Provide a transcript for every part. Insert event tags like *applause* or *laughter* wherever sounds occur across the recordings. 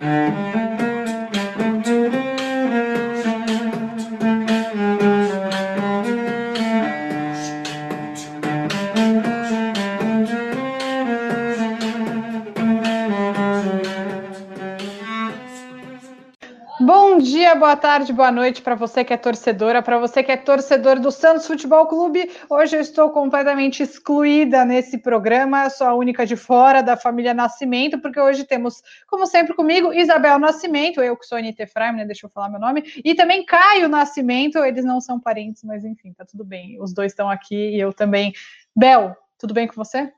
boa tarde, boa noite para você que é torcedora, para você que é torcedor do Santos Futebol Clube. Hoje eu estou completamente excluída nesse programa, sou a única de fora da família Nascimento, porque hoje temos, como sempre comigo, Isabel Nascimento, eu que sou Anitta Efraim, né, deixa eu falar meu nome, e também Caio Nascimento, eles não são parentes, mas enfim, tá tudo bem, os dois estão aqui e eu também. Bel, tudo bem com você?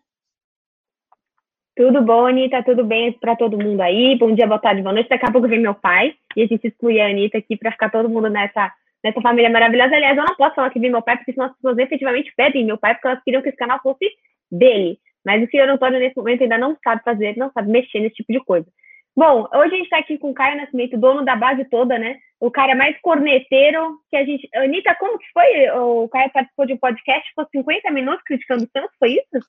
Tudo bom, Anitta? Tudo bem para todo mundo aí? Bom dia, boa tarde, boa noite. Daqui a pouco vem meu pai e a gente exclui a Anitta aqui para ficar todo mundo nessa, nessa família maravilhosa. Aliás, eu não posso falar que vem meu pai, porque senão as pessoas efetivamente pedem meu pai, porque elas queriam que esse canal fosse dele. Mas o senhor Antônio, nesse momento, ainda não sabe fazer, não sabe mexer nesse tipo de coisa. Bom, hoje a gente está aqui com o Caio Nascimento, dono da base toda, né? O cara mais corneteiro que a gente. Anitta, como que foi? O Caio participou de um podcast, ficou 50 minutos criticando o Santos, foi isso?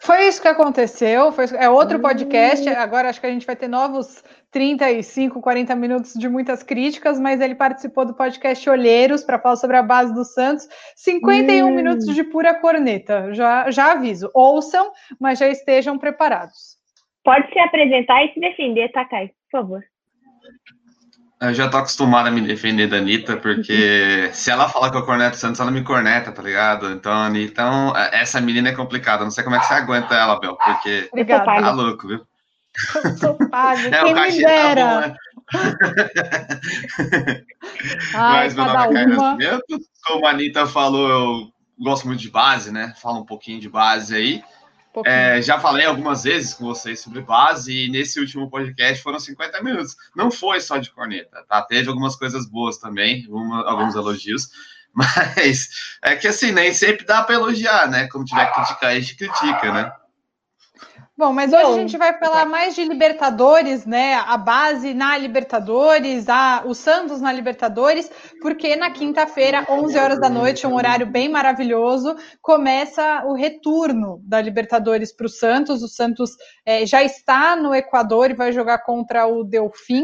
Foi isso que aconteceu. Foi, é outro podcast. Hum. Agora acho que a gente vai ter novos 35, 40 minutos de muitas críticas, mas ele participou do podcast Olheiros para falar sobre a base do Santos. 51 hum. minutos de pura corneta. Já, já aviso. Ouçam, mas já estejam preparados. Pode se apresentar e se defender, Caio? Por favor. Eu já tô acostumado a me defender da Anitta, porque se ela falar que eu corneto Santos, ela me corneta, tá ligado? Então, então, essa menina é complicada. Não sei como é que você aguenta ela, Bel, porque Obrigada. tá louco, viu? Eu sou pago, *laughs* é, quem me dera. Tá bom, né? *laughs* Ai, Mas meu nome é Caio Nascimento. Como a Anitta falou, eu gosto muito de base, né? Fala um pouquinho de base aí. É, já falei algumas vezes com vocês sobre base e nesse último podcast foram 50 minutos. Não foi só de corneta, tá? Teve algumas coisas boas também, uma, alguns elogios, *laughs* mas é que assim, nem sempre dá para elogiar, né? Como tiver que criticar, a gente critica, né? Bom, mas hoje a gente vai falar mais de Libertadores, né? A base na Libertadores, a, o Santos na Libertadores, porque na quinta-feira, 11 horas da noite, um horário bem maravilhoso, começa o retorno da Libertadores para o Santos. O Santos é, já está no Equador e vai jogar contra o Delfim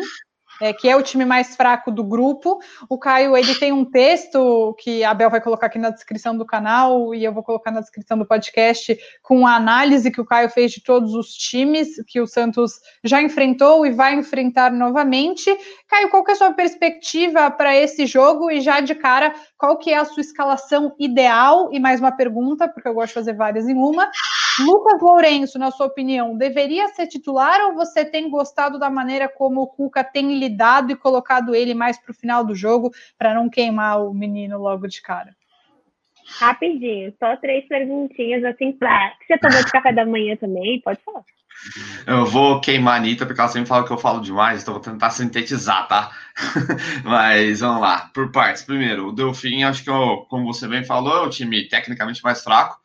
é, que é o time mais fraco do grupo. O Caio ele tem um texto que a Bel vai colocar aqui na descrição do canal e eu vou colocar na descrição do podcast com a análise que o Caio fez de todos os times que o Santos já enfrentou e vai enfrentar novamente. Caio, qual que é a sua perspectiva para esse jogo e já de cara qual que é a sua escalação ideal? E mais uma pergunta, porque eu gosto de fazer várias em uma. Lucas Lourenço, na sua opinião, deveria ser titular ou você tem gostado da maneira como o Cuca tem lidado e colocado ele mais para o final do jogo para não queimar o menino logo de cara? Rapidinho, só três perguntinhas assim pra. Você tomou de café da manhã também? Pode falar. Eu vou queimar a Anitta, porque ela sempre fala que eu falo demais, então vou tentar sintetizar, tá? *laughs* Mas vamos lá, por partes. Primeiro, o Delfim, acho que, como você bem falou, é o time tecnicamente mais fraco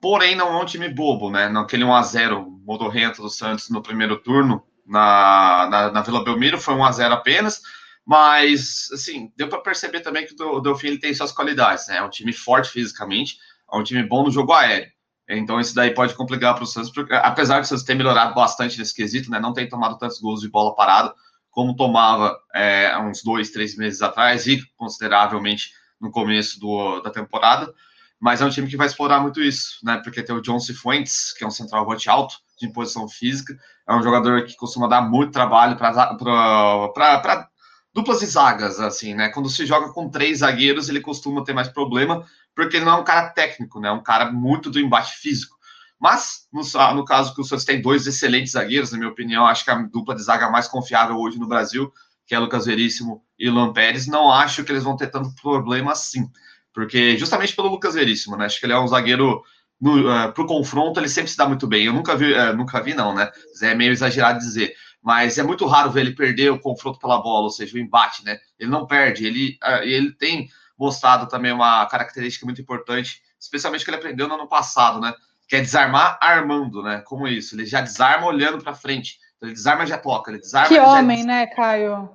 porém não é um time bobo, né? Naquele 1x0 modorrento do Santos no primeiro turno, na, na, na Vila Belmiro, foi 1x0 apenas, mas, assim, deu para perceber também que o Delfim ele tem suas qualidades, né? É um time forte fisicamente, é um time bom no jogo aéreo. Então, isso daí pode complicar para o Santos, porque, apesar de o Santos ter melhorado bastante nesse quesito, né? Não tem tomado tantos gols de bola parada como tomava é, uns dois, três meses atrás e consideravelmente no começo do, da temporada mas é um time que vai explorar muito isso, né? Porque tem o John Cifuentes, que é um centroavante alto, de imposição física, é um jogador que costuma dar muito trabalho para duplas e zagas, assim, né? Quando se joga com três zagueiros, ele costuma ter mais problema, porque ele não é um cara técnico, né? É um cara muito do embate físico. Mas, no, no caso que o Santos tem dois excelentes zagueiros, na minha opinião, acho que a dupla de zaga mais confiável hoje no Brasil, que é Lucas Veríssimo e Luan Pérez, não acho que eles vão ter tanto problema assim porque justamente pelo Lucas Veríssimo, né? Acho que ele é um zagueiro no, uh, pro confronto, ele sempre se dá muito bem. Eu nunca vi, uh, nunca vi, não, né? É meio exagerado dizer, mas é muito raro ver ele perder o confronto pela bola, ou seja, o embate, né? Ele não perde, ele, uh, ele tem mostrado também uma característica muito importante, especialmente que ele aprendeu no ano passado, né? Que é desarmar armando, né? Como isso? Ele já desarma olhando para frente. Então, ele desarma já toca, ele desarma. Que homem, né, Caio?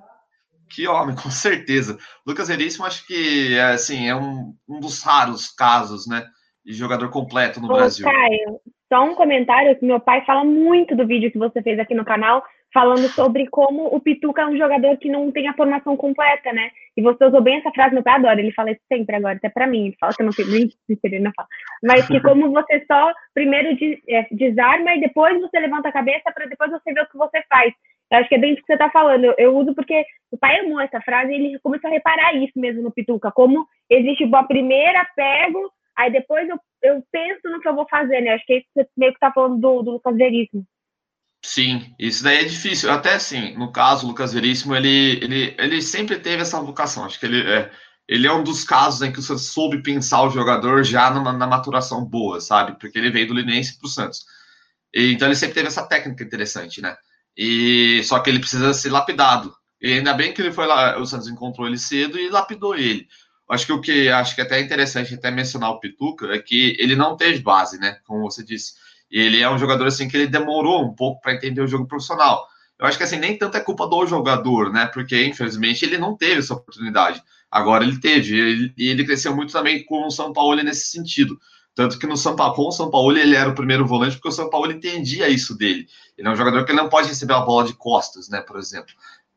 Que homem, *laughs* com certeza. Lucas Veríssimo, acho que assim, é um, um dos raros casos, né? De jogador completo no Ô, Brasil. Caio, só um comentário que meu pai fala muito do vídeo que você fez aqui no canal, falando sobre como o Pituca é um jogador que não tem a formação completa, né? E você usou bem essa frase, meu pai adora, ele fala isso sempre agora, até para mim, ele fala que eu não tenho nem ele não fala. Mas que como você só primeiro é, desarma e depois você levanta a cabeça para depois você ver o que você faz. Eu acho que é bem isso que você está falando. Eu, eu, uso porque o pai amou essa frase e ele começou a reparar isso mesmo no Pituca, como existe a primeira pego, aí depois eu, eu penso no que eu vou fazer, né? Acho que é isso que você meio que está falando do, do Lucas Veríssimo. Sim, isso daí é difícil. Até assim, no caso, o Lucas Veríssimo, ele, ele, ele sempre teve essa vocação. Acho que ele é, ele é um dos casos em que você soube pensar o jogador já numa, na maturação boa, sabe? Porque ele veio do Linense para o Santos. E, então ele sempre teve essa técnica interessante, né? E só que ele precisa ser lapidado. E ainda bem que ele foi lá, o Santos encontrou ele cedo e lapidou ele. Acho que o que acho que é até interessante até mencionar o Pituca é que ele não teve base, né? Como você disse ele é um jogador assim que ele demorou um pouco para entender o jogo profissional. Eu acho que assim, nem tanto é culpa do jogador, né? Porque, infelizmente, ele não teve essa oportunidade. Agora ele teve, e ele, ele, cresceu muito também com o São Paulo nesse sentido. Tanto que no São Paulo, com o São Paulo, ele era o primeiro volante, porque o São Paulo entendia isso dele. Ele é um jogador que ele não pode receber a bola de costas, né? Por exemplo.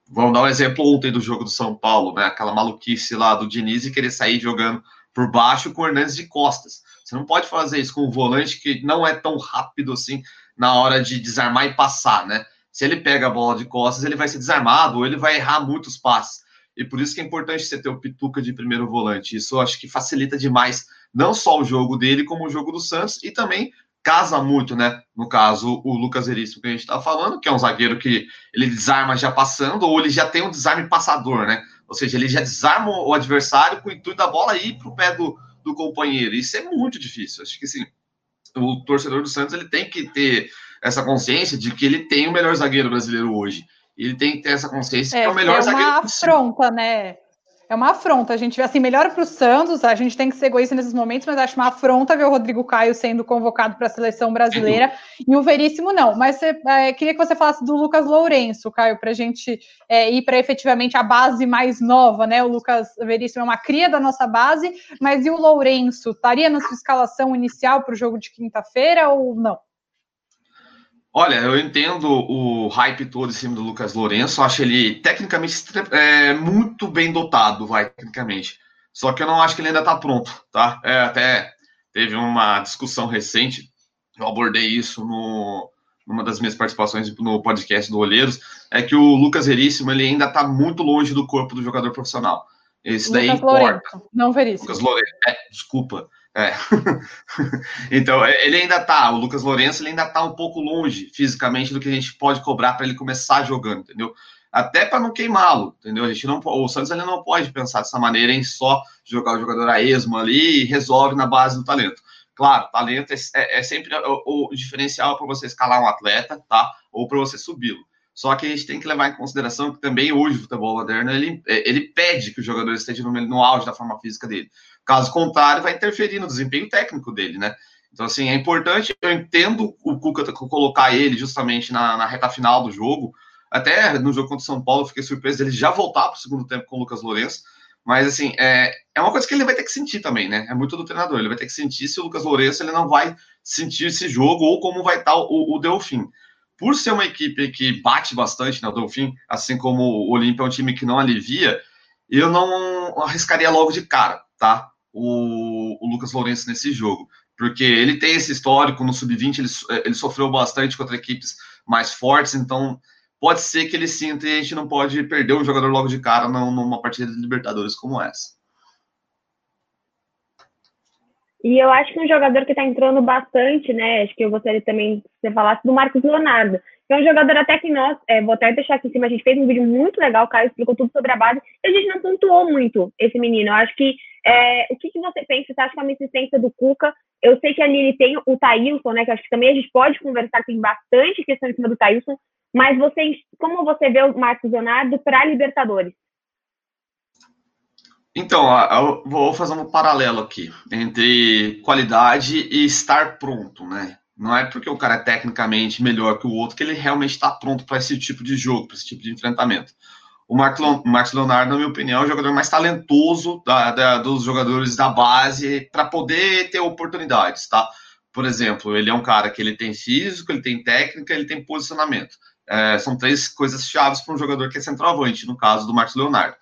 Vamos dar um exemplo ontem do jogo do São Paulo, né? Aquela maluquice lá do Diniz e querer sair jogando por baixo com o Hernandes de costas. Você não pode fazer isso com o volante que não é tão rápido assim na hora de desarmar e passar, né? Se ele pega a bola de costas, ele vai ser desarmado ou ele vai errar muitos passes. E por isso que é importante você ter o Pituca de primeiro volante. Isso acho que facilita demais não só o jogo dele, como o jogo do Santos e também casa muito, né? No caso, o Lucas Veríssimo que a gente está falando, que é um zagueiro que ele desarma já passando, ou ele já tem um desarme passador, né? Ou seja, ele já desarma o adversário com o intuito da bola ir para o pé do, do companheiro. Isso é muito difícil. Acho que assim, o torcedor do Santos ele tem que ter essa consciência de que ele tem o melhor zagueiro brasileiro hoje. Ele tem que ter essa consciência é, que é o melhor é zagueiro. É uma afronta, né? É uma afronta. A gente, assim, melhor para o Santos, a gente tem que ser egoísta nesses momentos, mas acho uma afronta ver o Rodrigo Caio sendo convocado para a seleção brasileira e o Veríssimo não. Mas é, queria que você falasse do Lucas Lourenço, Caio, para a gente é, ir para efetivamente a base mais nova, né? O Lucas Veríssimo é uma cria da nossa base, mas e o Lourenço? Estaria na sua escalação inicial para o jogo de quinta-feira ou não? Olha, eu entendo o hype todo em cima do Lucas Lourenço, acho ele tecnicamente é, muito bem dotado, vai, tecnicamente. Só que eu não acho que ele ainda está pronto, tá? É, até teve uma discussão recente, eu abordei isso no, numa das minhas participações no podcast do Olheiros, é que o Lucas Veríssimo ele ainda está muito longe do corpo do jogador profissional. Esse Lucas daí importa. Lourenço, não Veríssimo. Lucas Lourenço, é, desculpa. É. *laughs* então, é, ele ainda tá, o Lucas Lourenço, ele ainda tá um pouco longe fisicamente do que a gente pode cobrar para ele começar jogando, entendeu? Até para não queimá-lo, entendeu? A gente não, o Santos ele não pode pensar dessa maneira em só jogar o jogador a esmo ali e resolve na base do talento. Claro, talento é, é, é sempre o, o diferencial para você escalar um atleta, tá? Ou para você subi-lo. Só que a gente tem que levar em consideração que também hoje o futebol moderno ele, ele pede que o jogador esteja no, no auge da forma física dele. Caso contrário, vai interferir no desempenho técnico dele, né? Então, assim, é importante, eu entendo o Cuca colocar ele justamente na, na reta final do jogo. Até no jogo contra o São Paulo, eu fiquei surpreso dele já voltar para o segundo tempo com o Lucas Lourenço. Mas, assim, é, é uma coisa que ele vai ter que sentir também, né? É muito do treinador. Ele vai ter que sentir se o Lucas Lourenço ele não vai sentir esse jogo ou como vai estar o, o Delfim. Por ser uma equipe que bate bastante, né? O Delfim, assim como o Olímpia é um time que não alivia, eu não arriscaria logo de cara, tá? O, o Lucas Lourenço nesse jogo, porque ele tem esse histórico no sub-20, ele, ele sofreu bastante contra equipes mais fortes, então pode ser que ele sinta e a gente não pode perder um jogador logo de cara numa partida de Libertadores como essa. E eu acho que um jogador que está entrando bastante, né? Acho que eu gostaria também que você falasse do Marcos Leonardo, é um jogador até que nós, é, vou até deixar aqui em cima, a gente fez um vídeo muito legal, o Caio explicou tudo sobre a base, e a gente não pontuou muito esse menino. Eu acho que é, o que, que, você pensa? Você acha que é uma insistência do Cuca? Eu sei que ali ele tem o Thailson, né? Que acho que também a gente pode conversar, tem bastante questão em cima do Thailson, mas você, como você vê o Marcos Leonardo para Libertadores? Então, eu vou fazer um paralelo aqui entre qualidade e estar pronto, né? Não é porque o cara é tecnicamente melhor que o outro que ele realmente está pronto para esse tipo de jogo, para esse tipo de enfrentamento o Marcos Leonardo, na minha opinião, é o jogador mais talentoso da, da, dos jogadores da base para poder ter oportunidades, tá? Por exemplo, ele é um cara que ele tem físico, ele tem técnica, ele tem posicionamento. É, são três coisas chaves para um jogador que é centroavante, no caso do Marcos Leonardo.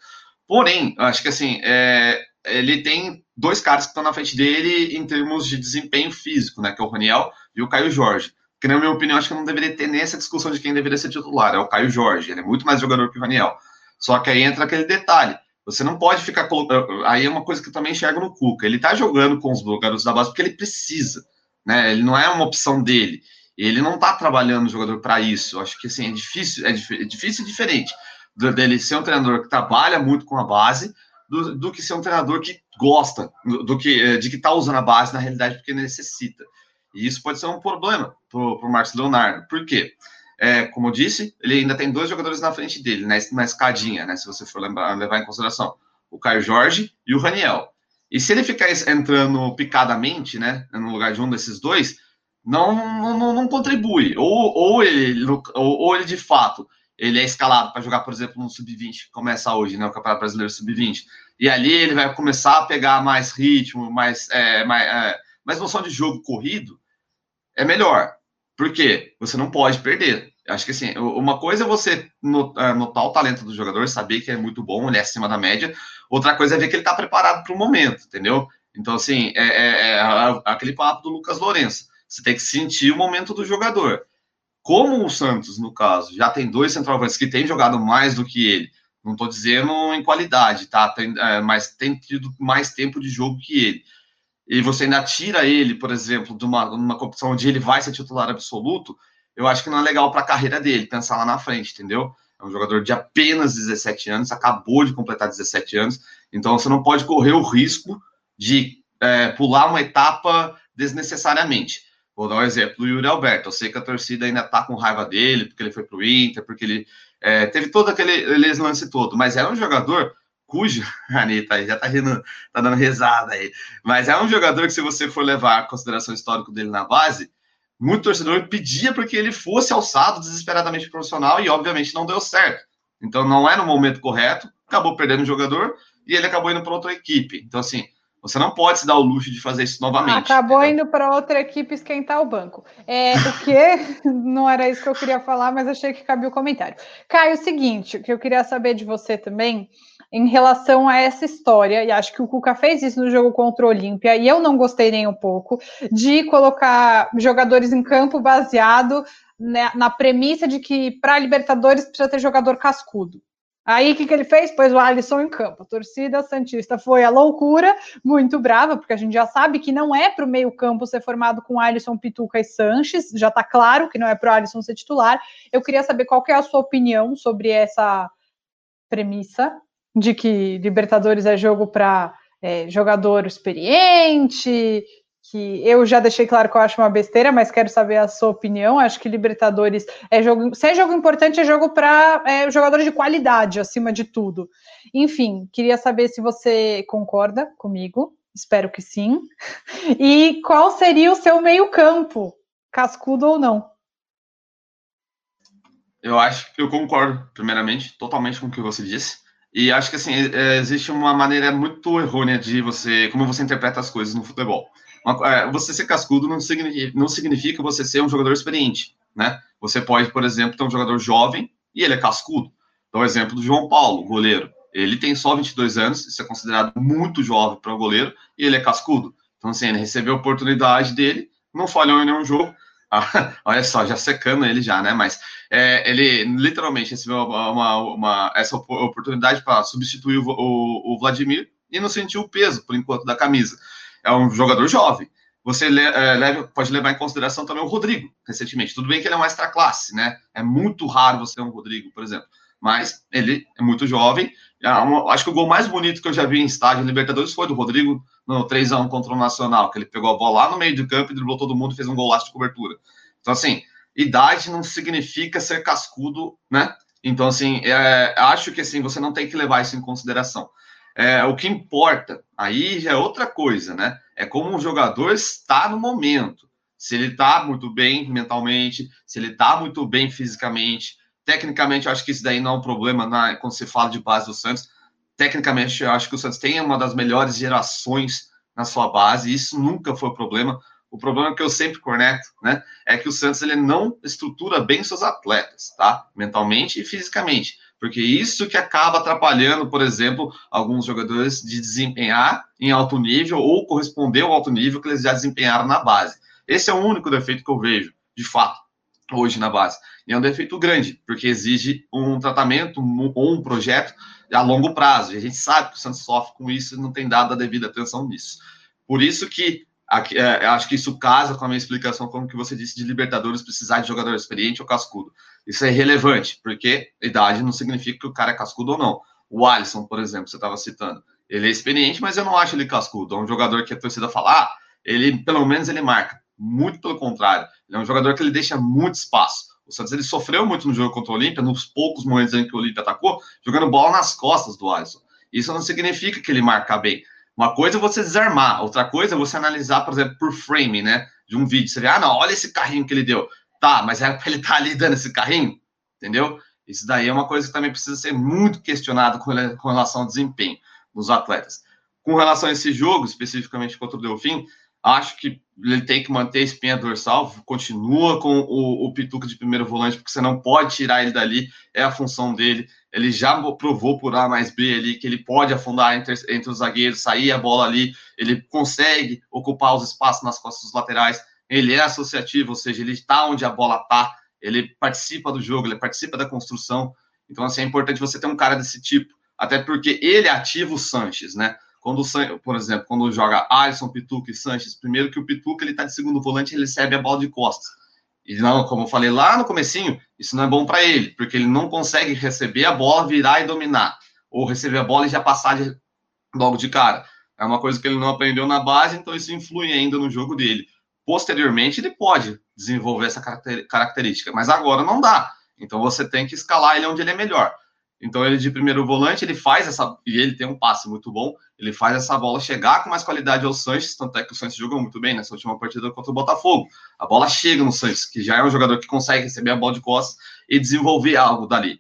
Porém, acho que assim, é, ele tem dois caras que estão na frente dele em termos de desempenho físico, né? Que é o Raniel e o Caio Jorge. Que, na minha opinião, acho que não deveria ter nessa discussão de quem deveria ser titular. É o Caio Jorge. Ele é muito mais jogador que o Raniel. Só que aí entra aquele detalhe. Você não pode ficar colocando. Aí é uma coisa que eu também enxergo no Cuca. Ele tá jogando com os garotos da base porque ele precisa. Né? Ele não é uma opção dele. Ele não tá trabalhando o jogador para isso. Acho que assim, é difícil, é, é difícil e diferente dele ser um treinador que trabalha muito com a base do, do que ser um treinador que gosta do, do que eh, de que está usando a base na realidade porque necessita. E isso pode ser um problema para o Marcos Leonardo. Por quê? É, como eu disse, ele ainda tem dois jogadores na frente dele, né, na escadinha, né, se você for lembrar, levar em consideração, o Caio Jorge e o Raniel. E se ele ficar entrando picadamente, né, no lugar de um desses dois, não, não, não contribui. Ou, ou, ele, ou, ou ele de fato ele é escalado para jogar, por exemplo, no sub-20, que começa hoje, né, o Campeonato Brasileiro sub-20. E ali ele vai começar a pegar mais ritmo, mais, é, mais, é, mais noção de jogo corrido, é melhor. Por quê? Você não pode perder. Acho que assim, uma coisa é você é, notar o talento do jogador, saber que é muito bom, ele é acima da média. Outra coisa é ver que ele está preparado para o momento, entendeu? Então, assim, é, é, é, aquele papo do Lucas Lourenço. Você tem que sentir o momento do jogador. Como o Santos, no caso, já tem dois centroavantes que têm jogado mais do que ele, não estou dizendo em qualidade, tá? Tem, é, mas tem tido mais tempo de jogo que ele. E você ainda tira ele, por exemplo, de uma, uma competição onde ele vai ser titular absoluto, eu acho que não é legal para a carreira dele, pensar lá na frente, entendeu? É um jogador de apenas 17 anos, acabou de completar 17 anos, então você não pode correr o risco de é, pular uma etapa desnecessariamente. Vou dar um exemplo do Yuri Alberto. Eu sei que a torcida ainda tá com raiva dele, porque ele foi pro Inter, porque ele é, teve todo aquele lance todo, mas era um jogador cujo, *laughs* Anitta, já tá rindo, tá dando risada aí, mas é um jogador que, se você for levar a consideração histórica dele na base, muito torcedor pedia para que ele fosse alçado desesperadamente profissional e, obviamente, não deu certo. Então, não é no momento correto, acabou perdendo o jogador e ele acabou indo para outra equipe. Então, assim, você não pode se dar o luxo de fazer isso novamente. Acabou entendeu? indo para outra equipe esquentar o banco. É, o que *laughs* não era isso que eu queria falar, mas achei que cabia o comentário. Caio, o seguinte, o que eu queria saber de você também, em relação a essa história, e acho que o Cuca fez isso no jogo contra o Olímpia, e eu não gostei nem um pouco, de colocar jogadores em campo baseado né, na premissa de que para Libertadores precisa ter jogador cascudo. Aí o que, que ele fez? Pôs o Alisson em campo. A torcida Santista foi a loucura, muito brava, porque a gente já sabe que não é para o meio-campo ser formado com Alisson, Pituca e Sanches, já está claro que não é para o Alisson ser titular. Eu queria saber qual que é a sua opinião sobre essa premissa de que Libertadores é jogo para é, jogador experiente, que eu já deixei claro que eu acho uma besteira, mas quero saber a sua opinião. Acho que Libertadores é jogo, se é jogo importante, é jogo para é, de qualidade, acima de tudo. Enfim, queria saber se você concorda comigo. Espero que sim. *laughs* E qual seria o seu meio-campo, cascudo ou não? Eu acho que eu concordo, primeiramente, totalmente com o que você disse. E acho que assim, é, existe uma maneira muito errônea de você, como você interpreta as coisas no futebol. É, você ser cascudo não significa, não significa você ser um jogador experiente, né? Você pode, por exemplo, ter um jogador jovem e ele é cascudo. Então, o exemplo do João Paulo, goleiro. Ele tem só 22 anos, isso é considerado muito jovem para o goleiro, e ele é cascudo. Então, assim, ele recebeu a oportunidade dele, não falhou em nenhum jogo. *laughs* Olha só, já secando ele já, né? Mas é, ele literalmente recebeu uma, uma, essa oportunidade para substituir o, o, o Vladimir e não sentiu o peso, por enquanto, da camisa é um jogador jovem. Você é, leva, pode levar em consideração também o Rodrigo, recentemente. Tudo bem que ele é um extra classe, né? É muito raro você ter um Rodrigo, por exemplo. Mas ele é muito jovem. É acho que o gol mais bonito que eu já vi em estádio em Libertadores foi do Rodrigo no 3x1 contra o Nacional, que ele pegou a bola lá no meio do campo driblou todo mundo e fez um golaço de cobertura. Então, assim, idade não significa ser cascudo, né? Então, assim, é, acho que assim, você não tem que levar isso em consideração. É, o que importa aí já é outra coisa, né? É como o jogador está no momento. Se ele está muito bem mentalmente, se ele está muito bem fisicamente. Tecnicamente, eu acho que isso daí não é um problema na, quando se fala de base do Santos. Tecnicamente, eu acho que o Santos tem uma das melhores gerações na sua base, isso nunca foi problema. o problema que eu sempre corneto, né, é que o Santos ele não estrutura bem seus atletas, tá? Mentalmente e fisicamente. Porque isso que acaba atrapalhando, por exemplo, alguns jogadores de desempenhar em alto nível ou corresponder ao alto nível que eles já desempenharam na base. Esse é o único defeito que eu vejo, de fato, hoje na base. E é um defeito grande, porque exige um tratamento ou um projeto a longo prazo. E a gente sabe que o Santos sofre com isso e não tem dado a devida atenção nisso. Por isso que aqui, é, acho que isso casa com a minha explicação, como que você disse, de Libertadores precisar de jogador experiente ou cascudo. Isso é relevante, porque idade não significa que o cara é cascudo ou não. O Alisson, por exemplo, você estava citando, ele é experiente, mas eu não acho ele cascudo. É um jogador que a torcida fala, ah, ele, pelo menos ele marca. Muito pelo contrário. Ele é um jogador que ele deixa muito espaço. O Santos ele sofreu muito no jogo contra o Olímpia, nos poucos momentos em que o Olímpia atacou, jogando bola nas costas do Alisson. Isso não significa que ele marca bem. Uma coisa é você desarmar, outra coisa é você analisar, por exemplo, por frame, né? De um vídeo. Você vê, ah, não, olha esse carrinho que ele deu. Tá, mas era para ele estar tá ali dando esse carrinho, entendeu? Isso daí é uma coisa que também precisa ser muito questionado com, relação ao desempenho dos atletas. Com relação a esse jogo, especificamente contra o Delfim, Acho que ele tem que manter a espinha dorsal, continua com o, o Pituca de primeiro volante, porque você não pode tirar ele dali, é a função dele. Ele já provou por A mais B ali que ele pode afundar entre, entre os zagueiros, sair a bola ali, ele consegue ocupar os espaços nas costas dos laterais. Ele é associativo, ou seja, ele está onde a bola está, ele participa do jogo, ele participa da construção. Então, assim, é importante você ter um cara desse tipo, até porque ele ativa o Sanches, né? Quando, por exemplo, quando joga Alisson, Pituca e Sanches, primeiro que o Pituca ele tá de segundo volante, ele recebe a bola de costas. E não, como eu falei lá no comecinho, isso não é bom para ele, porque ele não consegue receber a bola, virar e dominar, ou receber a bola e já passar de, logo de cara. É uma coisa que ele não aprendeu na base, então isso influi ainda no jogo dele. Posteriormente, ele pode desenvolver essa característica, mas agora não dá. Então você tem que escalar ele onde ele é melhor. Então ele de primeiro volante, ele faz essa e ele tem um passe muito bom, ele faz essa bola chegar com mais qualidade ao Sanches, tanto é que o Sanches jogou muito bem nessa última partida contra o Botafogo. A bola chega no Sanches, que já é um jogador que consegue receber a bola de costas e desenvolver algo dali.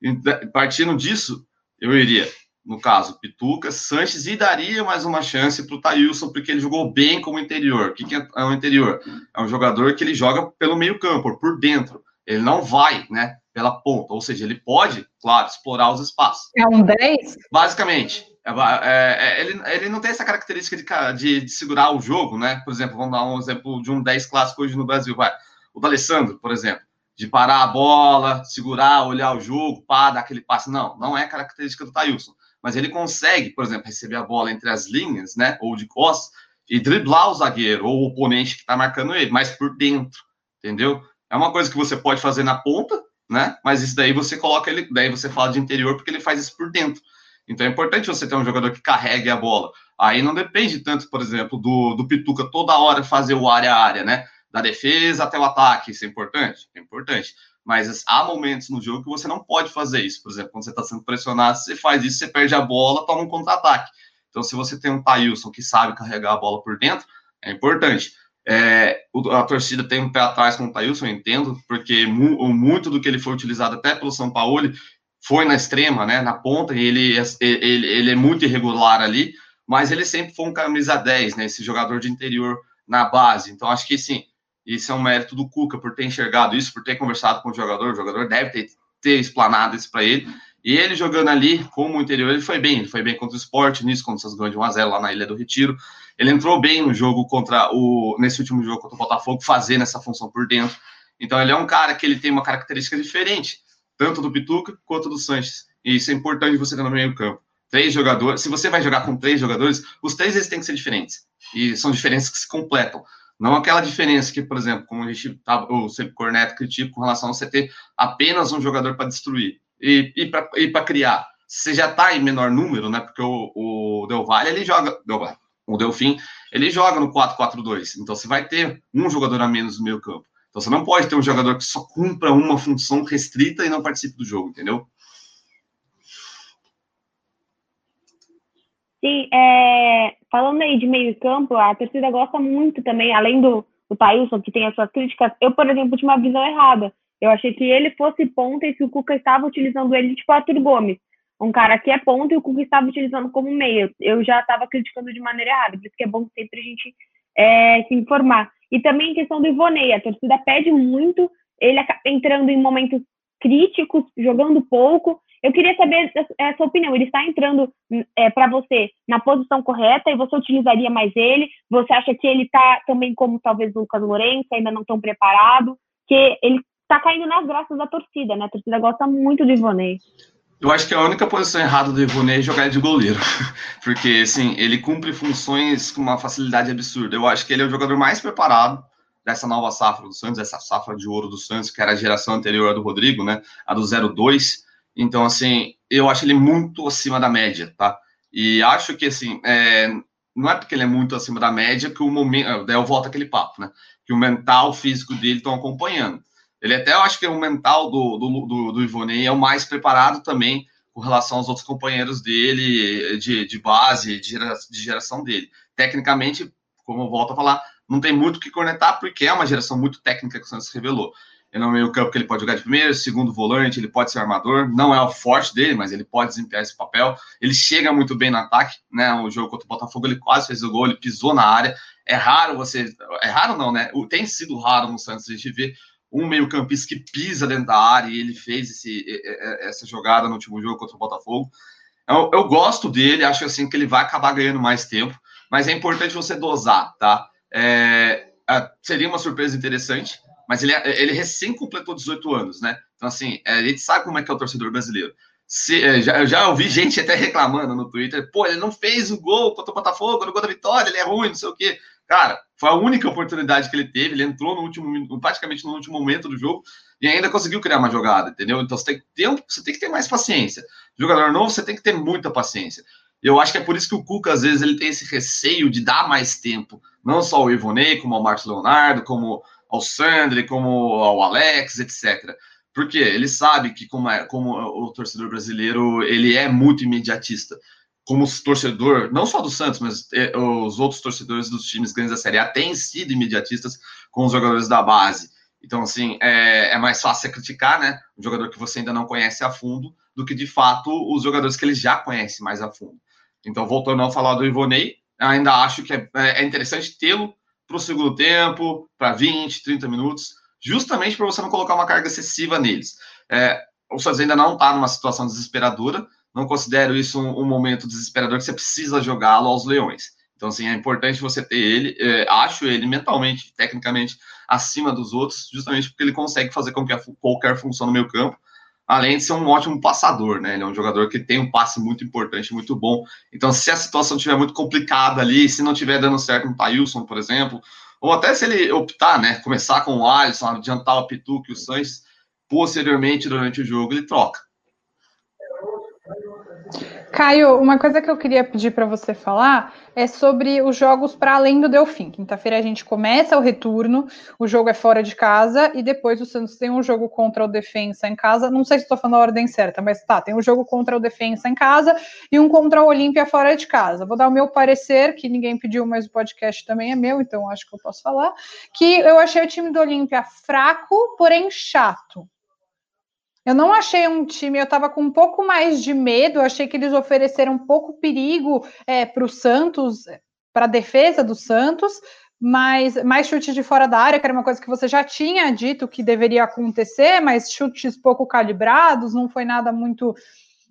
E, partindo disso, eu iria, no caso, Pituca, Sanches e daria mais uma chance para o Thailson, porque ele jogou bem como interior. O que, que é o interior? É um jogador que ele joga pelo meio campo, por dentro. Ele não vai, né? Pela ponta, ou seja, ele pode, claro, explorar os espaços. É um 10? Basicamente. É, é, é, ele, ele não tem essa característica de, de, de, segurar o jogo, né? Por exemplo, vamos dar um exemplo de um 10 clássico hoje no Brasil, vai. O do Alessandro, por exemplo, de parar a bola, segurar, olhar o jogo, pá, dar aquele passe. Não, não é característica do Tailson. Mas ele consegue, por exemplo, receber a bola entre as linhas, né? Ou de costas, e driblar o zagueiro ou o oponente que está marcando ele, mas por dentro, entendeu? É uma coisa que você pode fazer na ponta, né? Mas isso daí você coloca ele, daí você fala de interior porque ele faz isso por dentro. Então é importante você ter um jogador que carregue a bola. Aí não depende tanto, por exemplo, do, do Pituca toda hora fazer o área a área, né? Da defesa até o ataque. Isso é importante? É importante. Mas há momentos no jogo que você não pode fazer isso. Por exemplo, quando você está sendo pressionado, você faz isso, você perde a bola, toma um contra-ataque. Então, se você tem um Thailson que sabe carregar a bola por dentro, é importante. É, a torcida tem um pé atrás com o Thailson, eu entendo, porque mu muito do que ele foi utilizado até pelo São Paulo foi na extrema, né, na ponta, e ele, ele, ele é muito irregular ali, mas ele sempre foi um camisa 10, né, esse jogador de interior na base. Então, acho que sim, isso é um mérito do Cuca por ter enxergado isso, por ter conversado com o jogador. O jogador deve ter, ter explanado isso para ele. E ele jogando ali como interior, ele foi bem. Ele foi bem contra o esporte, nisso, vocês ganham de 1x0 lá na Ilha do Retiro. Ele entrou bem no jogo contra o. nesse último jogo contra o Botafogo, fazendo essa função por dentro. Então ele é um cara que ele tem uma característica diferente, tanto do Pituca quanto do Sanches. E isso é importante você ter no meio campo. Três jogadores. Se você vai jogar com três jogadores, os três eles têm que ser diferentes. E são diferenças que se completam. Não aquela diferença que, por exemplo, como a gente tá, o sempre Corneto critica com relação a você ter apenas um jogador para destruir e, e para criar. Você já está em menor número, né? Porque o, o Del Valle ele joga. Del Valle, o Delfim, ele joga no 4-4-2. Então você vai ter um jogador a menos no meio campo. Então você não pode ter um jogador que só cumpra uma função restrita e não participe do jogo, entendeu? Sim, é, falando aí de meio campo, a torcida gosta muito também, além do, do Thailson, que tem as suas críticas, eu, por exemplo, tinha uma visão errada. Eu achei que ele fosse ponta e que o Cuca estava utilizando ele tipo Arthur Gomes um cara que é ponto e o Cuca estava utilizando como meio. Eu já estava criticando de maneira errada, por isso que é bom sempre a gente é, se informar. E também em questão do Ivonei, a torcida pede muito, ele entrando em momentos críticos, jogando pouco. Eu queria saber a sua opinião. Ele está entrando é, para você na posição correta e você utilizaria mais ele? Você acha que ele está também como talvez o Lucas Lourenço, ainda não tão preparado? Que ele está caindo nas graças da torcida, né? A torcida gosta muito do Ivonei. Eu acho que a única posição errada do Ivonei é jogar de goleiro. *laughs* Porque, assim, ele cumpre funções com uma facilidade absurda. Eu acho que ele é o jogador mais preparado dessa nova safra do Santos, essa safra de ouro do Santos, que era a geração anterior do Rodrigo, né? A do 02. Então, assim, eu acho ele muito acima da média, tá? E acho que, assim, é, não é porque ele é muito acima da média que o momento. Daí eu volto aquele papo, né? Que o mental, o físico dele estão acompanhando. Ele até, eu acho que o mental do, do, do, do é o mais preparado também com relação aos outros companheiros dele, de, de base, de, gera, de geração dele. Tecnicamente, como eu volto a falar, não tem muito o que cornetar, porque é uma geração muito técnica que o Santos revelou. Ele é no meio campo que ele pode jogar de primeiro, segundo volante, ele pode ser armador, não é o forte dele, mas ele pode desempenhar esse papel. Ele chega muito bem no ataque, né? O jogo contra o Botafogo ele quase fez o gol, ele pisou na área. É raro você, é raro não, né? Tem sido raro no Santos a gente ver um meio-campista que pisa dentro da área e ele fez esse, essa jogada no último jogo contra o Botafogo. Eu, eu gosto dele, acho assim que ele vai acabar ganhando mais tempo, mas é importante você dosar, tá? É, seria uma surpresa interessante, mas ele, é, ele recém completou 18 anos, né? Então, assim, é, a gente sabe como é que é o torcedor brasileiro. Se, é, já, eu já ouvi gente até reclamando no Twitter, pô, ele não fez o gol contra o Botafogo, no gol da vitória, ele é ruim, não sei o quê. Cara, foi a única oportunidade que ele teve, ele entrou no último, praticamente no último momento do jogo e ainda conseguiu criar uma jogada, entendeu? Então você tem que ter, você tem que ter mais paciência. Jogador novo, você tem que ter muita paciência. Eu acho que é por isso que o Cuca, às vezes, ele tem esse receio de dar mais tempo, não só ao Ivonei, como ao Marcos Leonardo, como ao Sandri, como ao Alex, etc. Porque ele sabe que, como, é, como o torcedor brasileiro, ele é muito imediatista. Como torcedor, não só do Santos, mas é, os outros torcedores dos times grandes da Série A têm sido imediatistas com os jogadores da base. Então, assim, é, é mais fácil criticar, né? Um jogador que você ainda não conhece a fundo, do que de fato os jogadores que ele já conhece mais a fundo. Então, voltando a falar do Ivonei, ainda acho que é, é interessante tê-lo para o segundo tempo, para 20, 30 minutos, justamente para você não colocar uma carga excessiva neles. É, o Santos ainda não está numa situação desesperadora, não considero isso um, um, momento desesperador que você precisa jogá-lo aos leões. Então, assim, é importante você ter ele, é, acho ele mentalmente, tecnicamente, acima dos outros, justamente porque ele consegue fazer qualquer, qualquer função no meio campo, além de ser um ótimo passador, né? Ele é um jogador que tem um passe muito importante, muito bom. Então, se a situação estiver muito complicada ali, se não estiver dando certo no Tailson, por exemplo, ou até se ele optar, né? Começar com o Alisson, adiantar o Pituque o Sanches, posteriormente, durante o jogo, ele troca. Caio, uma coisa que eu queria pedir para você falar é sobre os jogos para além do Delfim. Quinta-feira a gente começa o retorno, o jogo é fora de casa e depois o Santos tem um jogo contra o Defensa em casa. Não sei se estou falando a ordem certa, mas tá, tem um jogo contra o Defensa em casa e um contra o Olímpia fora de casa. Vou dar o meu parecer, que ninguém pediu, mas o podcast também é meu, então acho que eu posso falar, que eu achei o time do Olímpia fraco, porém chato. Eu não achei um time, eu estava com um pouco mais de medo, achei que eles ofereceram um pouco perigo é, para o Santos, para a defesa do Santos, mas mais chutes de fora da área, que era uma coisa que você já tinha dito que deveria acontecer, mas chutes pouco calibrados, não foi nada muito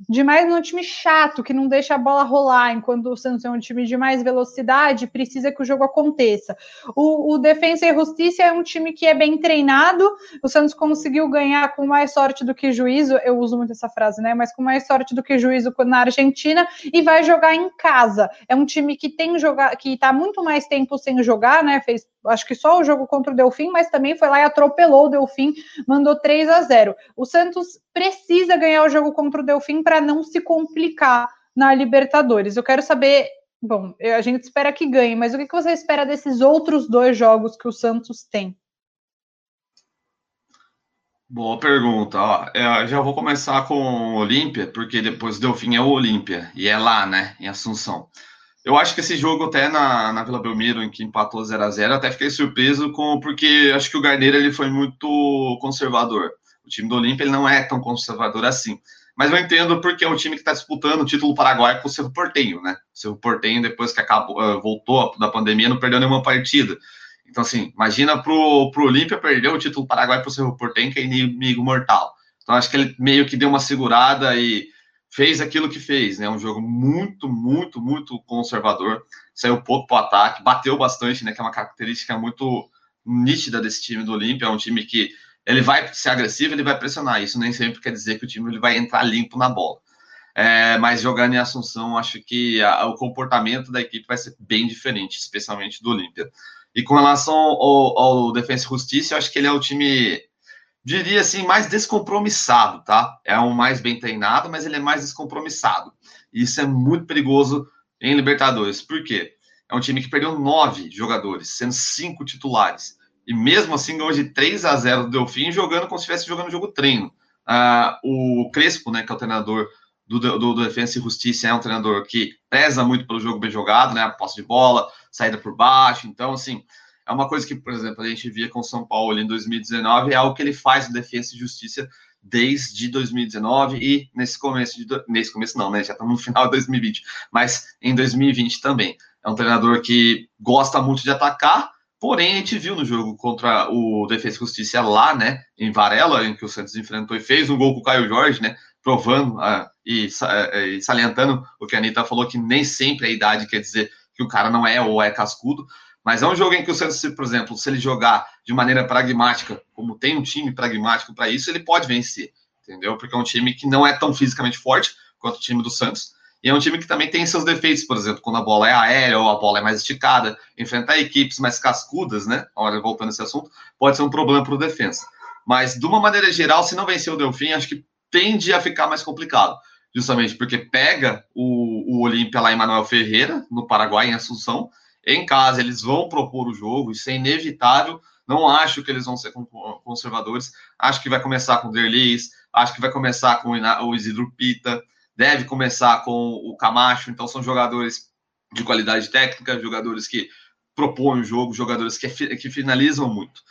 demais num time chato, que não deixa a bola rolar, enquanto o Santos é um time de mais velocidade, precisa que o jogo aconteça. O, o Defensa e Justiça é um time que é bem treinado, o Santos conseguiu ganhar com mais sorte do que juízo, eu uso muito essa frase, né? Mas com mais sorte do que juízo na Argentina, e vai jogar em casa. É um time que tem jogar, que está muito mais tempo sem jogar, né? Fez acho que só o jogo contra o Delfim, mas também foi lá e atropelou o Delfim, mandou 3 a 0. O Santos precisa ganhar o jogo contra o Delfim para não se complicar na Libertadores. Eu quero saber, bom, a gente espera que ganhe, mas o que você espera desses outros dois jogos que o Santos tem? Boa pergunta. Ó, eu já vou começar com o Olímpia, porque depois o Delfim é o Olímpia, e é lá, né, em Assunção. Eu acho que esse jogo, até na, na Vila Belmiro, em que empatou 0 a 0 até fiquei surpreso com porque acho que o Garneiro ele foi muito conservador. O time do Olímpia não é tão conservador assim. Mas eu entendo porque é um time que está disputando o título paraguaio com o Cerro Portenho, né? O Cerro Portenho, depois que acabou, uh, voltou da pandemia, não perdeu nenhuma partida. Então, assim, imagina pro, pro Olímpia perder o título Paraguai pro Cerro Portem, que é inimigo mortal. Então, acho que ele meio que deu uma segurada e fez aquilo que fez, né? Um jogo muito, muito, muito conservador. Saiu pouco para o ataque, bateu bastante, né? Que é uma característica muito nítida desse time do Olímpia. É um time que ele vai ser agressivo, ele vai pressionar. Isso nem sempre quer dizer que o time ele vai entrar limpo na bola. É, mas jogando em Assunção, acho que a, o comportamento da equipe vai ser bem diferente, especialmente do Olímpia. E com relação ao, ao Defensa e Justiça, eu acho que ele é o time, diria assim, mais descompromissado, tá? É um mais bem treinado, mas ele é mais descompromissado. E isso é muito perigoso em Libertadores. Por quê? É um time que perdeu nove jogadores, sendo cinco titulares. E mesmo assim ganhou de 3 a 0 do Delfim, jogando como se estivesse jogando jogo treino. Ah, o Crespo, né, que é o treinador do, do, do Defensa e Justiça é um treinador que preza muito pelo jogo bem jogado, né? A posse de bola, saída por baixo. Então, assim, é uma coisa que, por exemplo, a gente via com o São Paulo em 2019, é algo que ele faz no Defensa e Justiça desde 2019 e nesse começo de nesse começo não, né? Já estamos no final de 2020, mas em 2020 também. É um treinador que gosta muito de atacar, porém a gente viu no jogo contra o Defesa e Justiça lá, né, em Varela, em que o Santos enfrentou e fez um gol com o Caio Jorge, né, provando uh, e, uh, e, salientando o que a Anitta falou, que nem sempre a idade quer dizer que o cara não é ou é cascudo, mas é um jogo em que o Santos, por exemplo, se ele jogar de maneira pragmática, como tem um time pragmático para isso, ele pode vencer, entendeu? Porque é um time que não é tão fisicamente forte quanto o time do Santos, e é um time que também tem seus defeitos, por exemplo, quando a bola é aérea ou a bola é mais esticada, enfrentar equipes mais cascudas, né? Olha, voltando a esse assunto, pode ser um problema para o defesa. Mas, de uma maneira geral, se não vencer o Delfim, acho que tende a ficar mais complicado. Justamente porque pega o, o Olímpia lá em Manuel Ferreira, no Paraguai, em Assunção. Em casa, eles vão propor o jogo, isso é inevitável. Não acho que eles vão ser conservadores. Acho que vai começar com o Derlis, acho que vai começar com o Isidro Pita, deve começar com o Camacho. Então, são jogadores de qualidade técnica, jogadores que propõem o jogo, jogadores que, que finalizam muito.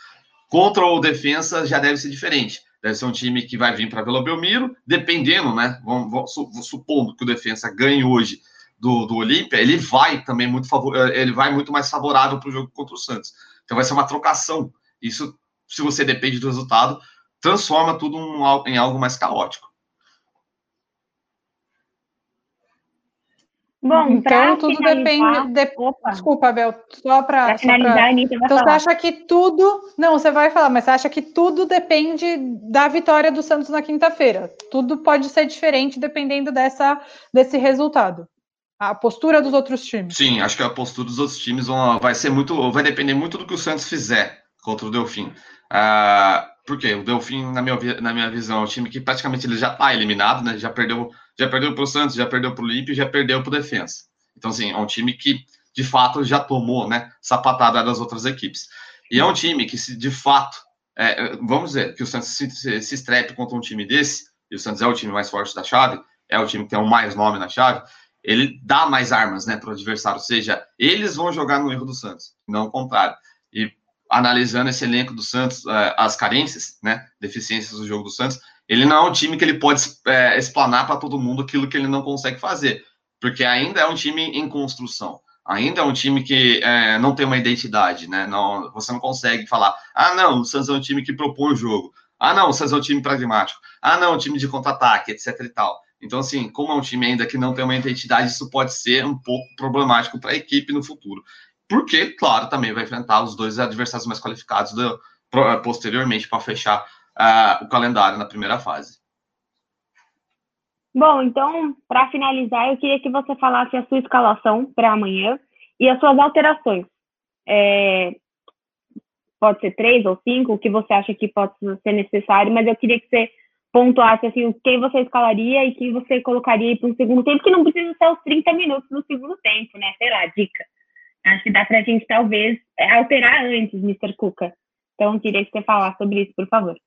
Contra o defensa já deve ser diferente deve ser um time que vai vir para Vila Belmiro, dependendo, né? Vamos, vamos, supondo que o defensa ganhe hoje do, do Olímpia, ele vai também muito favor, eh, ele vai muito mais favorável para o jogo contra o Santos. Então vai ser uma trocação. Isso, se você depende do resultado, transforma tudo em algo mais caótico. Bom, então tudo depende. De... Desculpa, Bel, só para finalizar, Anitta, Então falar. você acha que tudo. Não, você vai falar, mas você acha que tudo depende da vitória do Santos na quinta-feira. Tudo pode ser diferente dependendo dessa, desse resultado. A postura dos outros times. Sim, acho que a postura dos outros times vão, vai ser muito. Vai depender muito do que o Santos fizer contra o Delfim. Ah, porque o Delfim, na minha, na minha visão, é um time que praticamente ele já está eliminado, né? Já perdeu, já perdeu para o Santos, já perdeu para o Olímpio, já perdeu para o Defensa. Então, assim, é um time que, de fato, já tomou, né? Sapatada das outras equipes. E é um time que, se de fato, é, vamos dizer, que o Santos se, se, se estrepe contra um time desse, e o Santos é o time mais forte da chave, é o time que tem o mais nome na chave, ele dá mais armas, né, para o adversário. Ou seja, eles vão jogar no erro do Santos, não o contrário. E analisando esse elenco do Santos, é, as carências, né, deficiências do jogo do Santos, ele não é um time que ele pode é, explanar para todo mundo aquilo que ele não consegue fazer, porque ainda é um time em construção, ainda é um time que é, não tem uma identidade, né? Não, você não consegue falar, ah, não, o Santos é um time que propõe o jogo, ah, não, o Santos é um time pragmático, ah, não, um time de contra-ataque, etc e tal. Então, assim, como é um time ainda que não tem uma identidade, isso pode ser um pouco problemático para a equipe no futuro porque, claro, também vai enfrentar os dois adversários mais qualificados do, posteriormente para fechar uh, o calendário na primeira fase. Bom, então, para finalizar, eu queria que você falasse a sua escalação para amanhã e as suas alterações. É, pode ser três ou cinco, o que você acha que pode ser necessário, mas eu queria que você pontuasse assim, quem você escalaria e quem você colocaria para o segundo tempo, que não precisa ser os 30 minutos no segundo tempo, né? Sei lá, dica. Acho que dá para a gente, talvez, é, alterar antes, Mr. Cuca. Então, queria que você falasse sobre isso, por favor.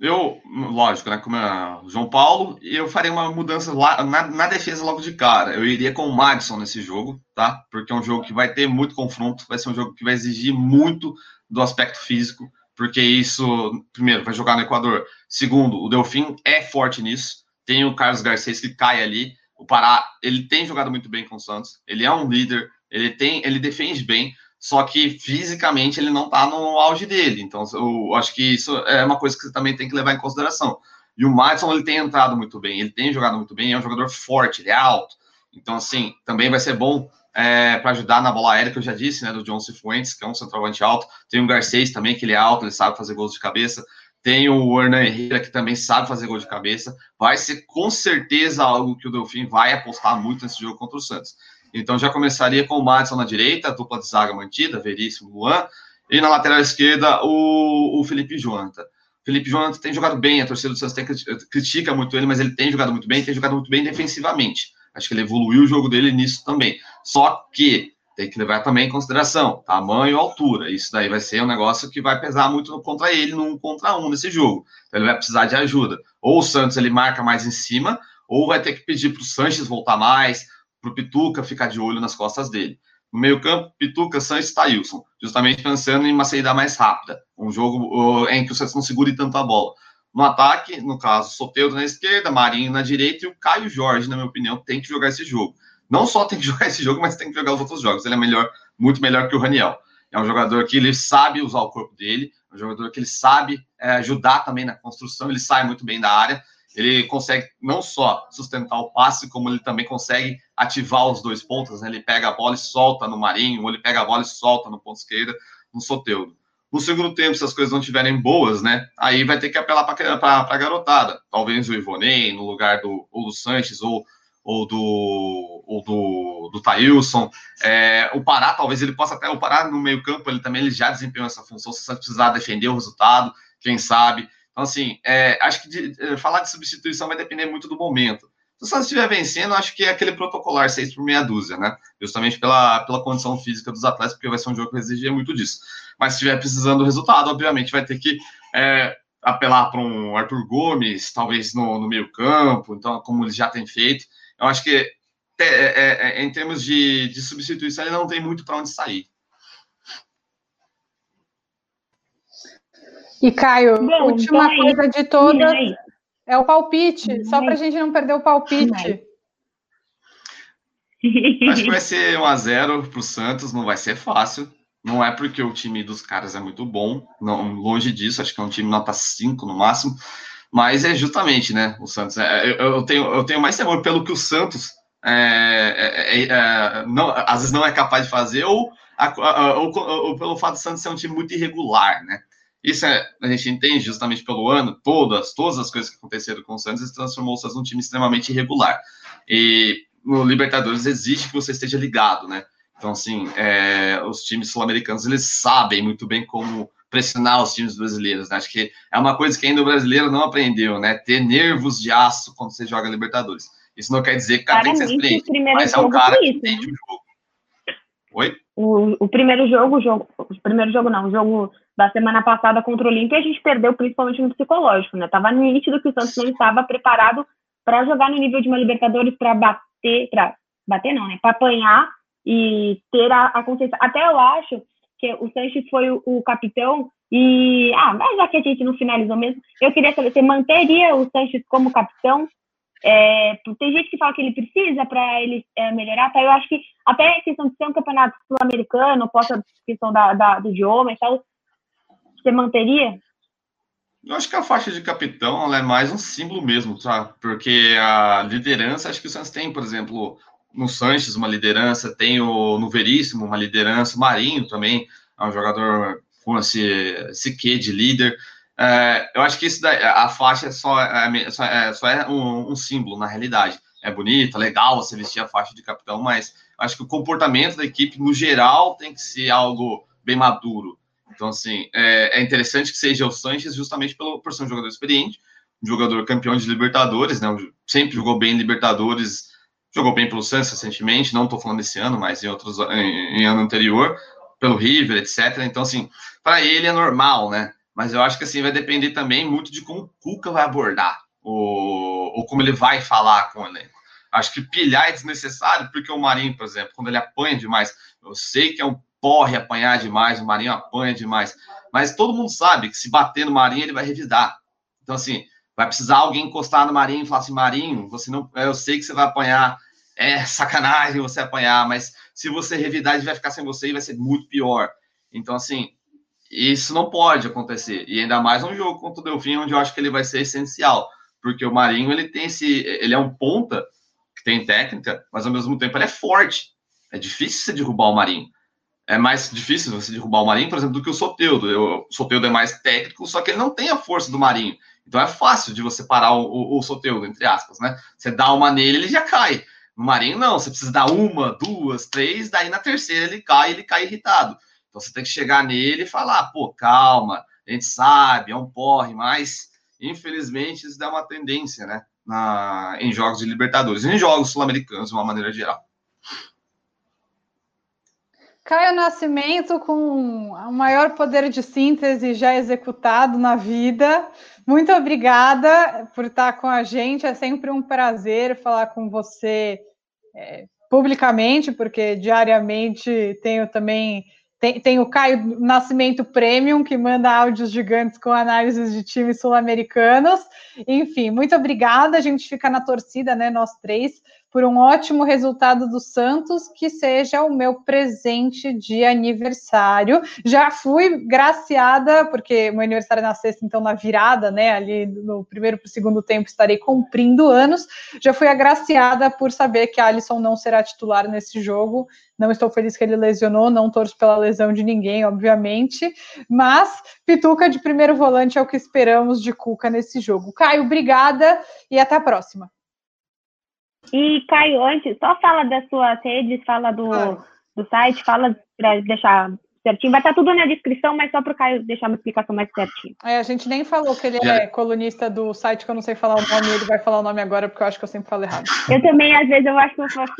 Eu, lógico, né? Como é João Paulo, eu faria uma mudança lá na, na, defesa logo de cara. Eu iria com o Madison nesse jogo, tá? Porque é um jogo que vai ter muito confronto, vai ser um jogo que vai exigir muito do aspecto físico, porque isso, primeiro, vai jogar no Equador. Segundo, o Delfim é forte nisso. Tem o Carlos Garcês que cai ali. O Pará, ele tem jogado muito bem com o Santos, ele é um líder, ele tem, ele defende bem, só que fisicamente ele não está no auge dele. Então, eu acho que isso é uma coisa que você também tem que levar em consideração. E o Madison, ele tem entrado muito bem, ele tem jogado muito bem, é um jogador forte, ele é alto. Então, assim, também vai ser bom é, para ajudar na bola aérea, que eu já disse, né, do John Cifuentes, que é um centroavante alto. Tem o Garcês também, que ele é alto, ele sabe fazer gols de cabeça. Tem o Hernan Herrera, que também sabe fazer gol de cabeça. Vai ser com certeza algo que o Delfim vai apostar muito nesse jogo contra o Santos. Então já começaria com o Madison na direita, dupla de zaga mantida, Veríssimo, Luan. E na lateral esquerda, o, o Felipe Jonathan. Felipe Jonathan tem jogado bem, a torcida do Santos tem, critica muito ele, mas ele tem jogado muito bem, tem jogado muito bem defensivamente. Acho que ele evoluiu o jogo dele nisso também. Só que tem que levar também em consideração tamanho e altura. Isso daí vai ser um negócio que vai pesar muito contra ele, num contra um nesse jogo. Então ele vai precisar de ajuda. Ou o Santos ele marca mais em cima, ou vai ter que pedir para o Sanches voltar mais, para o Pituca ficar de olho nas costas dele. No meio-campo, Pituca, Sanches e Thailson, justamente pensando em uma saída mais rápida, um jogo em que o Santos não segure tanto a bola. No ataque, no caso, Soteldo na esquerda, Marinho na direita e o Caio Jorge, na minha opinião, tem que jogar esse jogo. Não só tem que *laughs* jogar esse jogo, mas tem que jogar os outros jogos. Ele é melhor, muito melhor que o Raniel. É um jogador que ele sabe usar o corpo dele, é um jogador que ele sabe é, ajudar também na construção, ele sai muito bem da área, ele consegue não só sustentar o passe, como ele também consegue ativar os dois pontos, né? Ele pega a bola e solta no Marinho, ou ele pega a bola e solta no ponto esquerda, no Soteudo. No segundo tempo, se as coisas não estiverem boas, né? Aí vai ter que apelar para a garotada. Talvez o Ivonei, no lugar do, ou do Sanches, ou, ou do, ou do, do Thailson. É, o Pará, talvez ele possa até. O Pará no meio-campo, ele também ele já desempenhou essa função. Se precisar defender o resultado, quem sabe. Então, assim, é, acho que de, é, falar de substituição vai depender muito do momento. Se o Santos estiver vencendo, acho que é aquele protocolar 6 por meia dúzia, né? Justamente pela, pela condição física dos atletas, porque vai ser um jogo que vai exigir muito disso. Mas se estiver precisando do resultado, obviamente vai ter que é, apelar para um Arthur Gomes, talvez no, no meio-campo, então, como ele já tem feito. Eu acho que, é, é, é, em termos de, de substituição, ele não tem muito para onde sair. E Caio, Bom, última então coisa de todas é o palpite, só para a gente não perder o palpite. Acho que vai ser 1 a 0 para o Santos, não vai ser fácil. Não é porque o time dos caras é muito bom, não, longe disso, acho que é um time nota 5 no máximo, mas é justamente, né, o Santos, é, eu, eu, tenho, eu tenho mais temor pelo que o Santos é, é, é, não, às vezes não é capaz de fazer, ou, ou, ou, pelo fato do Santos ser um time muito irregular, né, isso é, a gente entende justamente pelo ano, todas, todas as coisas que aconteceram com o Santos, transformou o Santos num time extremamente irregular. E no Libertadores exige que você esteja ligado, né? Então, assim, é, os times sul-americanos, eles sabem muito bem como pressionar os times brasileiros, né? Acho que é uma coisa que ainda o brasileiro não aprendeu, né? Ter nervos de aço quando você joga Libertadores. Isso não quer dizer que o cara tem que ser experiente, mas é um cara que entende o jogo. Oi? O, o primeiro jogo, o jogo, o primeiro jogo não, o jogo da semana passada contra o Olímpia, a gente perdeu principalmente no psicológico, né? Tava nítido que o Santos não estava preparado para jogar no nível de uma Libertadores para bater, para bater não, né? Para apanhar e ter a, a, consciência. Até eu acho que o Sanches foi o, o, capitão e ah, mas já que a gente não finalizou mesmo, eu queria saber, você manteria o Sanches como capitão é, tem gente que fala que ele precisa para ele é, melhorar, tá? Eu acho que até a questão de ser um campeonato sul-americano, possa questão da, da, do idioma e tal, você manteria? Eu acho que a faixa de capitão é mais um símbolo mesmo, tá? Porque a liderança, acho que o Santos tem, por exemplo, no Sanches uma liderança, tem o no Veríssimo uma liderança, Marinho também é um jogador com esse, esse quê de líder. É, eu acho que isso daí, a faixa é só, é, só é, só é um, um, símbolo, na realidade. É bonita, legal você vestir a faixa de capitão, mas acho que o comportamento da equipe, no geral, tem que ser algo bem maduro. Então, assim, é, é interessante que seja o Sanches justamente pelo, por ser um jogador experiente, um jogador campeão de Libertadores, né? Sempre jogou bem em Libertadores, jogou bem pelo Santos recentemente, não estou falando desse ano, mas em outros em, em ano anterior, pelo River, etc. Então, assim, para ele é normal, né? Mas eu acho que assim vai depender também muito de como o Cuca vai abordar, ou, ou como ele vai falar com o elenco. Acho que pilhar é desnecessário, porque o Marinho, por exemplo, quando ele apanha demais, eu sei que é um porre apanhar demais, o Marinho apanha demais, mas todo mundo sabe que se bater no Marinho, ele vai revidar. Então, assim, vai precisar alguém encostar no Marinho e falar assim: Marinho, você não, eu sei que você vai apanhar, é sacanagem você apanhar, mas se você revidar, ele vai ficar sem você e vai ser muito pior. Então, assim, isso não pode acontecer. E ainda mais um jogo contra o Delfim, onde eu acho que ele vai ser essencial. Porque o Marinho, ele tem esse. Ele é um ponta que tem técnica, mas ao mesmo tempo ele é forte. É difícil você derrubar o Marinho. É mais difícil você derrubar o Marinho, por exemplo, do que o Soteudo. o Soteudo é mais técnico, só que ele não tem a força do Marinho. Então é fácil de você parar o, o, o Soteudo, entre aspas, né? Você dá uma nele, ele já cai. No Marinho, não. Você precisa dar uma, duas, três, daí na terceira ele cai, ele cai irritado. Então você tem que chegar nele e falar, pô, calma, a gente sabe, é um porre, mas infelizmente isso dá uma tendência, né? Na, em jogos de Libertadores, em jogos sul-americanos, de uma maneira geral. Caio Nascimento com o maior poder de síntese já executado na vida. Muito obrigada por estar com a gente. É sempre um prazer falar com você é, publicamente, porque diariamente tenho também tem, tem o Caio Nascimento Premium, que manda áudios gigantes com análises de times sul-americanos. Enfim, muito obrigada. A gente fica na torcida, né, nós três, por um ótimo resultado do Santos, que seja o meu presente de aniversário. Já fui graciada, porque meu aniversário é na sexta, então na virada, né, ali no primeiro para o segundo tempo estarei cumprindo anos. Já fui agraciada por saber que Alisson não será titular nesse jogo. Não estou feliz que ele lesionou, não torço pela lesão de ninguém, obviamente, mas Pituca de primeiro volante é o que esperamos de Cuca nesse jogo. Caio, obrigada e até a próxima. E, Caio, antes, só fala das suas redes, fala do, do site, fala para deixar certinho. Vai estar tudo na descrição, mas só para o Caio deixar uma explicação mais certinha. É, a gente nem falou que ele é colunista do site que eu não sei falar o nome, ele vai falar o nome agora, porque eu acho que eu sempre falo errado. Eu também, às vezes, eu acho que eu faço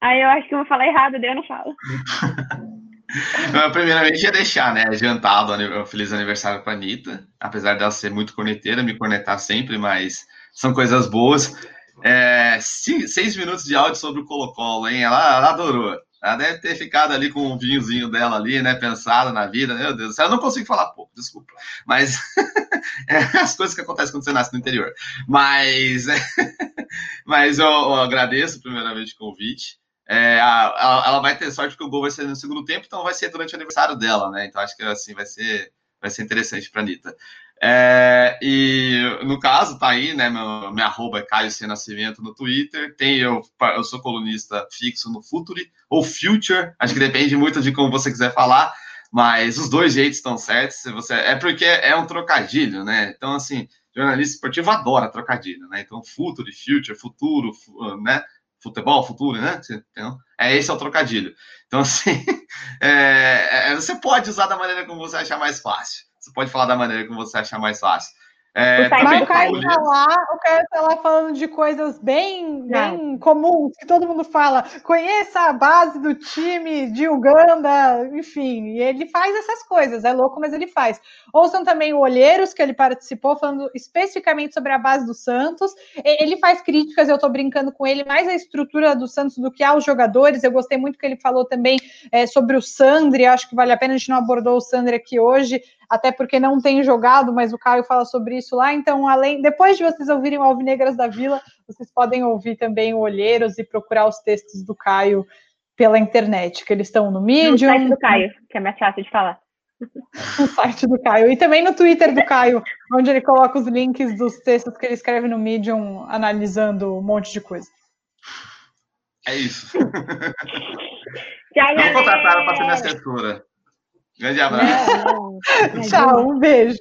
aí eu acho que eu vou falar errado, daí eu não falo. *laughs* Primeiramente, ia deixar, né, adiantado um feliz aniversário para Anitta, apesar dela ser muito corneteira, me cornetar sempre, mas são coisas boas. É, seis minutos de áudio sobre o Colo-Colo, hein? Ela, ela, adorou. Ela deve ter ficado ali com um vinhozinho dela ali, né? Pensada na vida. Meu Deus do céu, eu não consigo falar pouco, desculpa. Mas *laughs* é as coisas que acontecem quando você nasce no interior. Mas, *laughs* mas eu, eu, agradeço primeiramente o convite. É, a, a, ela vai ter sorte porque o gol vai ser no segundo tempo, então vai ser durante o aniversário dela, né? Então acho que assim vai ser, vai ser interessante para a Anitta. É, e no caso, tá aí, né? Meu, minha arroba é Caio C. Nascimento no Twitter. Tem eu, eu sou colunista fixo no Futuri ou Future, acho que depende muito de como você quiser falar, mas os dois jeitos estão certos. Se você, é porque é um trocadilho, né? Então, assim, jornalista esportivo adora trocadilho, né? Então, Futuri, Future, futuro, né? Futebol, futuro, né? Então, é esse é o trocadilho. Então, *laughs* assim, é, é, você pode usar da maneira como você achar mais fácil. Você pode falar da maneira como você achar mais fácil. É, o Caio tá lá, o Caio tá lá falando de coisas bem, bem comuns, que todo mundo fala. Conheça a base do time de Uganda, enfim, e ele faz essas coisas, é louco, mas ele faz. Ouçam também o Olheiros, que ele participou, falando especificamente sobre a base do Santos. Ele faz críticas, eu tô brincando com ele, mais a estrutura do Santos do que aos jogadores. Eu gostei muito que ele falou também é, sobre o Sandri, acho que vale a pena, a gente não abordou o Sandri aqui hoje até porque não tem jogado, mas o Caio fala sobre isso lá. Então, além, depois de vocês ouvirem o Alvinegras da Vila, vocês podem ouvir também o Olheiros e procurar os textos do Caio pela internet, que eles estão no Medium. No site do Caio, que é mais fácil de falar. *laughs* no site do Caio. E também no Twitter do Caio, onde ele coloca os links dos textos que ele escreve no Medium, analisando um monte de coisa. É isso. Tchau, Não contrataram para ser minha assessora. Grande abraço. Tchau, um beijo.